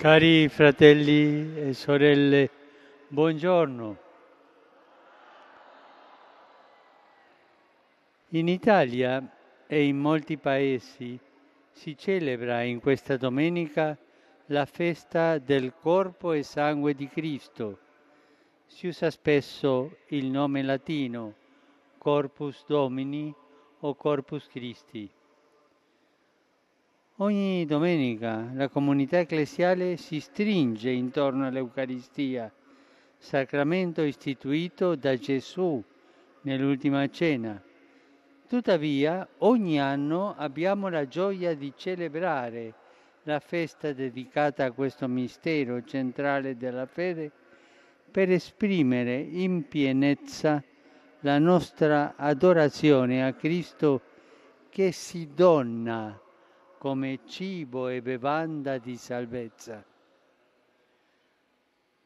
Cari fratelli e sorelle, buongiorno. In Italia e in molti paesi si celebra in questa domenica la festa del corpo e sangue di Cristo. Si usa spesso il nome latino Corpus Domini o Corpus Christi. Ogni domenica la comunità ecclesiale si stringe intorno all'Eucaristia, sacramento istituito da Gesù nell'ultima cena. Tuttavia, ogni anno abbiamo la gioia di celebrare la festa dedicata a questo mistero centrale della fede per esprimere in pienezza la nostra adorazione a Cristo che si donna come cibo e bevanda di salvezza.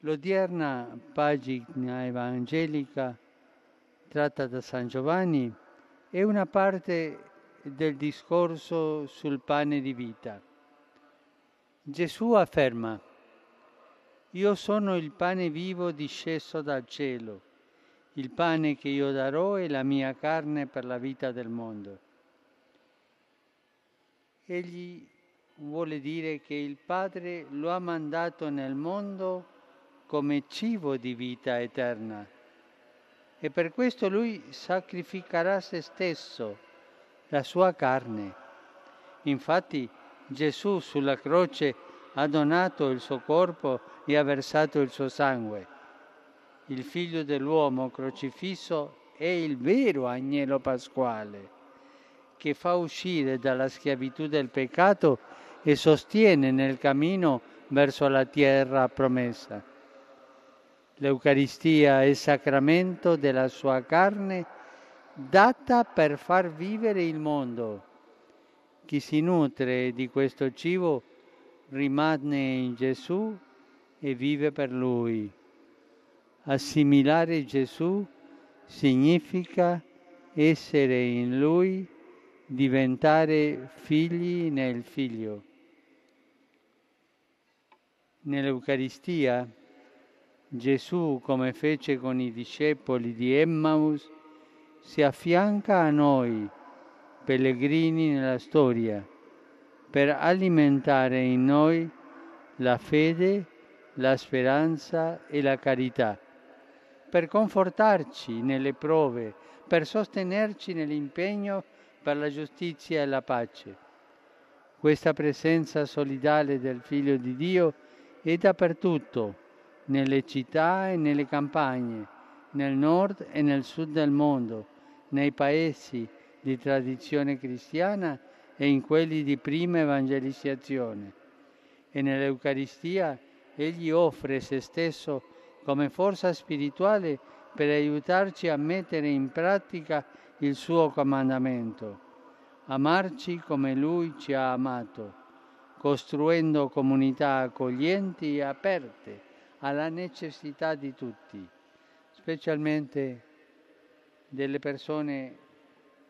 L'odierna pagina evangelica tratta da San Giovanni è una parte del discorso sul pane di vita. Gesù afferma, io sono il pane vivo disceso dal cielo, il pane che io darò è la mia carne per la vita del mondo. Egli vuole dire che il Padre lo ha mandato nel mondo come cibo di vita eterna e per questo lui sacrificherà se stesso, la sua carne. Infatti Gesù sulla croce ha donato il suo corpo e ha versato il suo sangue. Il figlio dell'uomo crocifisso è il vero agnello pasquale che fa uscire dalla schiavitù del peccato e sostiene nel cammino verso la terra promessa. L'Eucaristia è sacramento della sua carne data per far vivere il mondo. Chi si nutre di questo cibo rimane in Gesù e vive per Lui. Assimilare Gesù significa essere in Lui diventare figli nel figlio. Nell'Eucaristia Gesù, come fece con i discepoli di Emmaus, si affianca a noi, pellegrini nella storia, per alimentare in noi la fede, la speranza e la carità, per confortarci nelle prove, per sostenerci nell'impegno per la giustizia e la pace. Questa presenza solidale del Figlio di Dio è dappertutto, nelle città e nelle campagne, nel nord e nel sud del mondo, nei paesi di tradizione cristiana e in quelli di prima evangelizzazione. E nell'Eucaristia Egli offre se stesso come forza spirituale per aiutarci a mettere in pratica il suo comandamento, amarci come Lui ci ha amato, costruendo comunità accoglienti e aperte alla necessità di tutti, specialmente delle persone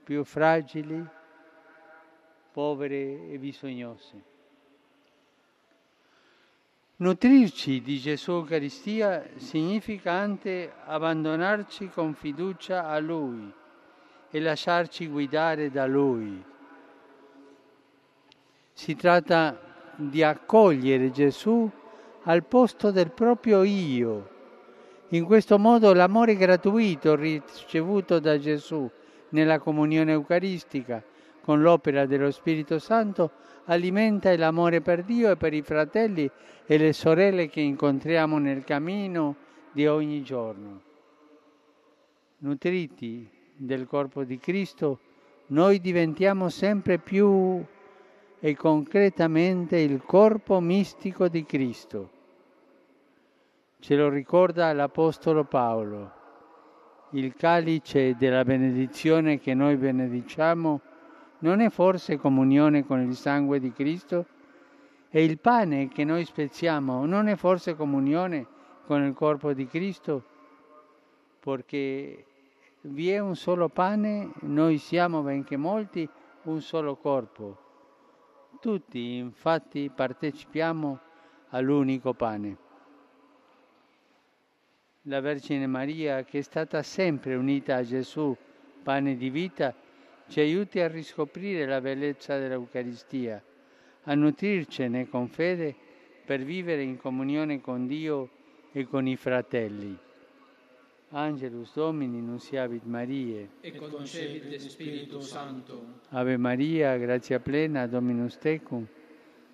più fragili, povere e bisognose. Nutrirci di Gesù Eucaristia significa anche abbandonarci con fiducia a Lui e lasciarci guidare da Lui. Si tratta di accogliere Gesù al posto del proprio io. In questo modo l'amore gratuito ricevuto da Gesù nella comunione eucaristica con l'opera dello Spirito Santo alimenta l'amore per Dio e per i fratelli e le sorelle che incontriamo nel cammino di ogni giorno. Nutriti del corpo di Cristo, noi diventiamo sempre più e concretamente il corpo mistico di Cristo. Ce lo ricorda l'Apostolo Paolo. Il calice della benedizione che noi benediciamo non è forse comunione con il sangue di Cristo? E il pane che noi spezziamo non è forse comunione con il corpo di Cristo? Perché vi è un solo pane, noi siamo, benché molti, un solo corpo. Tutti infatti partecipiamo all'unico pane. La Vergine Maria, che è stata sempre unita a Gesù, pane di vita, ci aiuti a riscoprire la bellezza dell'Eucaristia, a nutrircene con fede per vivere in comunione con Dio e con i fratelli. Angelus Domini nunciavit Mariae. E concebit Spiritu Santo. Ave Maria, grazia plena, Dominus tecum,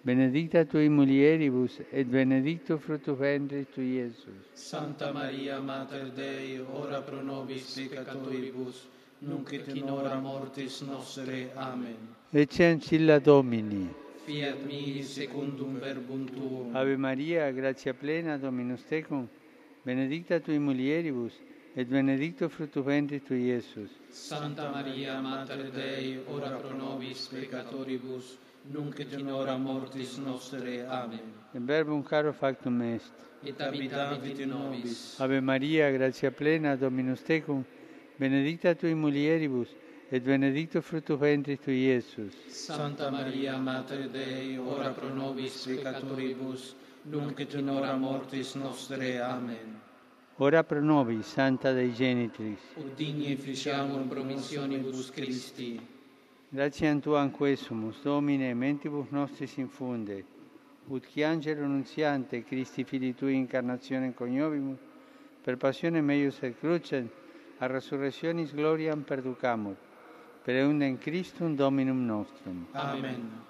benedicta tui mulieribus, et benedictus fructus ventris tui, Iesus. Santa Maria, Mater Dei, ora pro nobis peccatoribus, nunc et in hora mortis nostre. Amen. Ecce ancilla Domini. Fiat mihi secundum verbum tuum. Ave Maria, grazia plena, Dominus tecum, benedicta tui mulieribus, et benedicto fructus ventris tui, Iesus. Santa Maria, Mater Dei, ora pro nobis peccatoribus, nunc et in hora mortis nostre. Amen. In verbum caro factum est. Et habitavit in nobis. Ave Maria, gratia plena, Dominus tecum, benedicta tui mulieribus, et benedictus fructus ventris tui, Iesus. Santa Maria, Mater Dei, ora pro nobis peccatoribus, nunc et in hora mortis nostre. Amen. Ora pro nobis, Santa Dei Genitrix. Ut digni efficiamur promissionibus Christi. Gratiam Tuam quesumus, Domine, mentibus nostris infunde, ut qui angelo nunziante, Christi Fili Tui incarnazione coniovimus, per passione meius et crucem, a resurrectionis gloriam perducamur, per eundem Christum Dominum nostrum. Amen.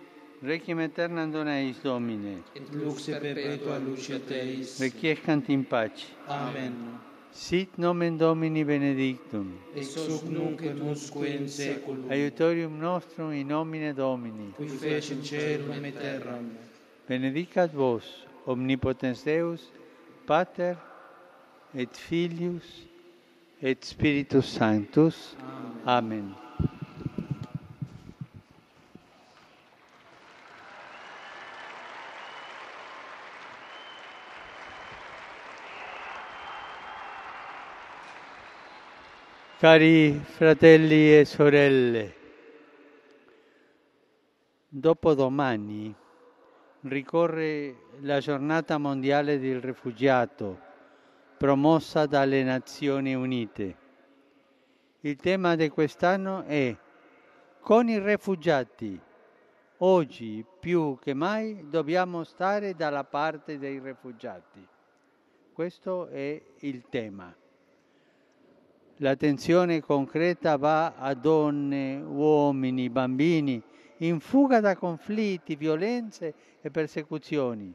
Requiem aeternam dona eis Domine. Et lux perpetua luce Teis. Requiescant in pace. Amen. Sit nomen Domini benedictum. Ex hoc nunc et usque in saeculum. Aiutorium nostrum in nomine Domini. Qui fecit caelum et terram. Benedicat vos, omnipotens Deus, Pater et Filius et Spiritus Sanctus. Amen. Amen. Cari fratelli e sorelle, dopodomani ricorre la giornata mondiale del rifugiato promossa dalle Nazioni Unite. Il tema di quest'anno è con i rifugiati. Oggi più che mai dobbiamo stare dalla parte dei rifugiati. Questo è il tema. L'attenzione concreta va a donne, uomini, bambini in fuga da conflitti, violenze e persecuzioni.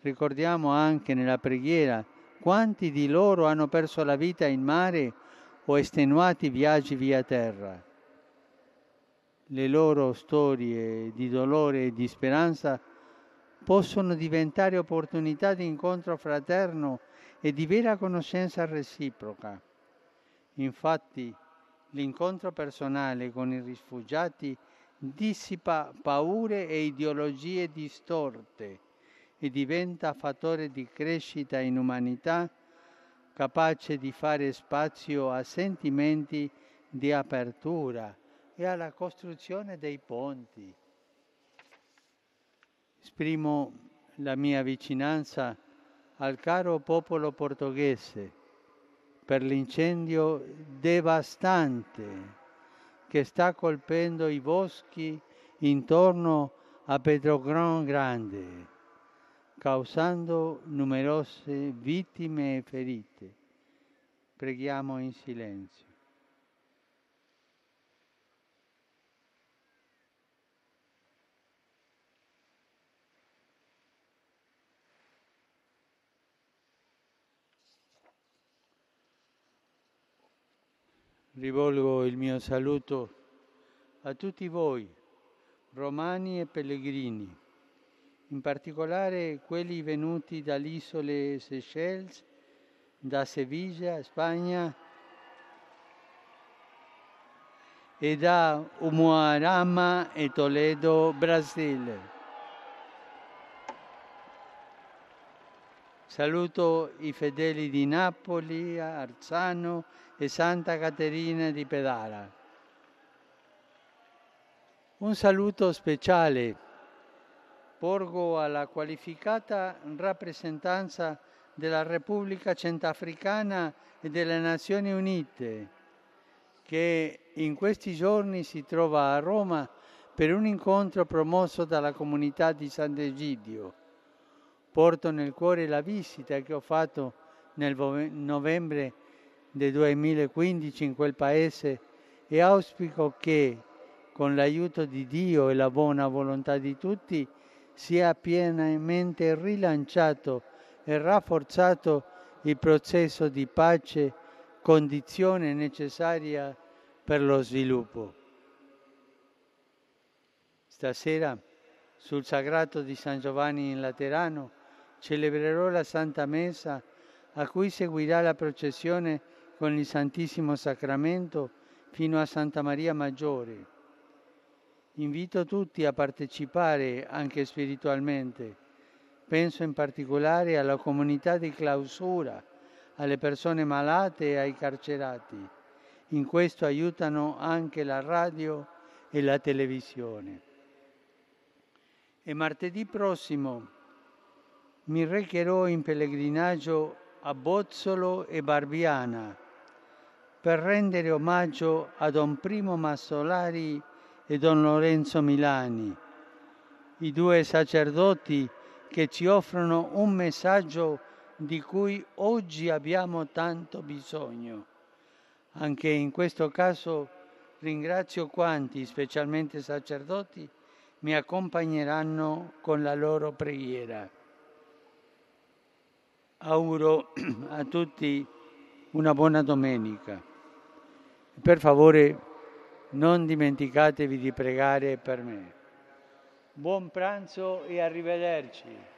Ricordiamo anche nella preghiera quanti di loro hanno perso la vita in mare o estenuati viaggi via terra. Le loro storie di dolore e di speranza possono diventare opportunità di incontro fraterno e di vera conoscenza reciproca. Infatti l'incontro personale con i rifugiati dissipa paure e ideologie distorte e diventa fattore di crescita in umanità, capace di fare spazio a sentimenti di apertura e alla costruzione dei ponti. Esprimo la mia vicinanza al caro popolo portoghese per l'incendio devastante che sta colpendo i boschi intorno a Petrogran Grande, causando numerose vittime e ferite. Preghiamo in silenzio. Rivolgo il mio saluto a tutti voi, romani e pellegrini, in particolare quelli venuti dalle isole Seychelles da Sevilla, Spagna, e da Umuarama e Toledo, Brasile. Saluto i fedeli di Napoli, Arzano e Santa Caterina di Pedara. Un saluto speciale porgo alla qualificata rappresentanza della Repubblica Centrafricana e delle Nazioni Unite che in questi giorni si trova a Roma per un incontro promosso dalla comunità di Sant'Egidio. Porto nel cuore la visita che ho fatto nel novembre del 2015 in quel paese e auspico che con l'aiuto di Dio e la buona volontà di tutti sia pienamente rilanciato e rafforzato il processo di pace, condizione necessaria per lo sviluppo. Stasera sul sagrato di San Giovanni in Laterano celebrerò la Santa Messa a cui seguirà la processione con il Santissimo Sacramento fino a Santa Maria Maggiore. Invito tutti a partecipare anche spiritualmente. Penso in particolare alla comunità di clausura, alle persone malate e ai carcerati. In questo aiutano anche la radio e la televisione. E martedì prossimo mi recherò in pellegrinaggio a Bozzolo e Barbiana per rendere omaggio a Don Primo Massolari e Don Lorenzo Milani, i due sacerdoti che ci offrono un messaggio di cui oggi abbiamo tanto bisogno. Anche in questo caso ringrazio quanti, specialmente sacerdoti, mi accompagneranno con la loro preghiera. Auguro a tutti una buona domenica. Per favore non dimenticatevi di pregare per me. Buon pranzo e arrivederci.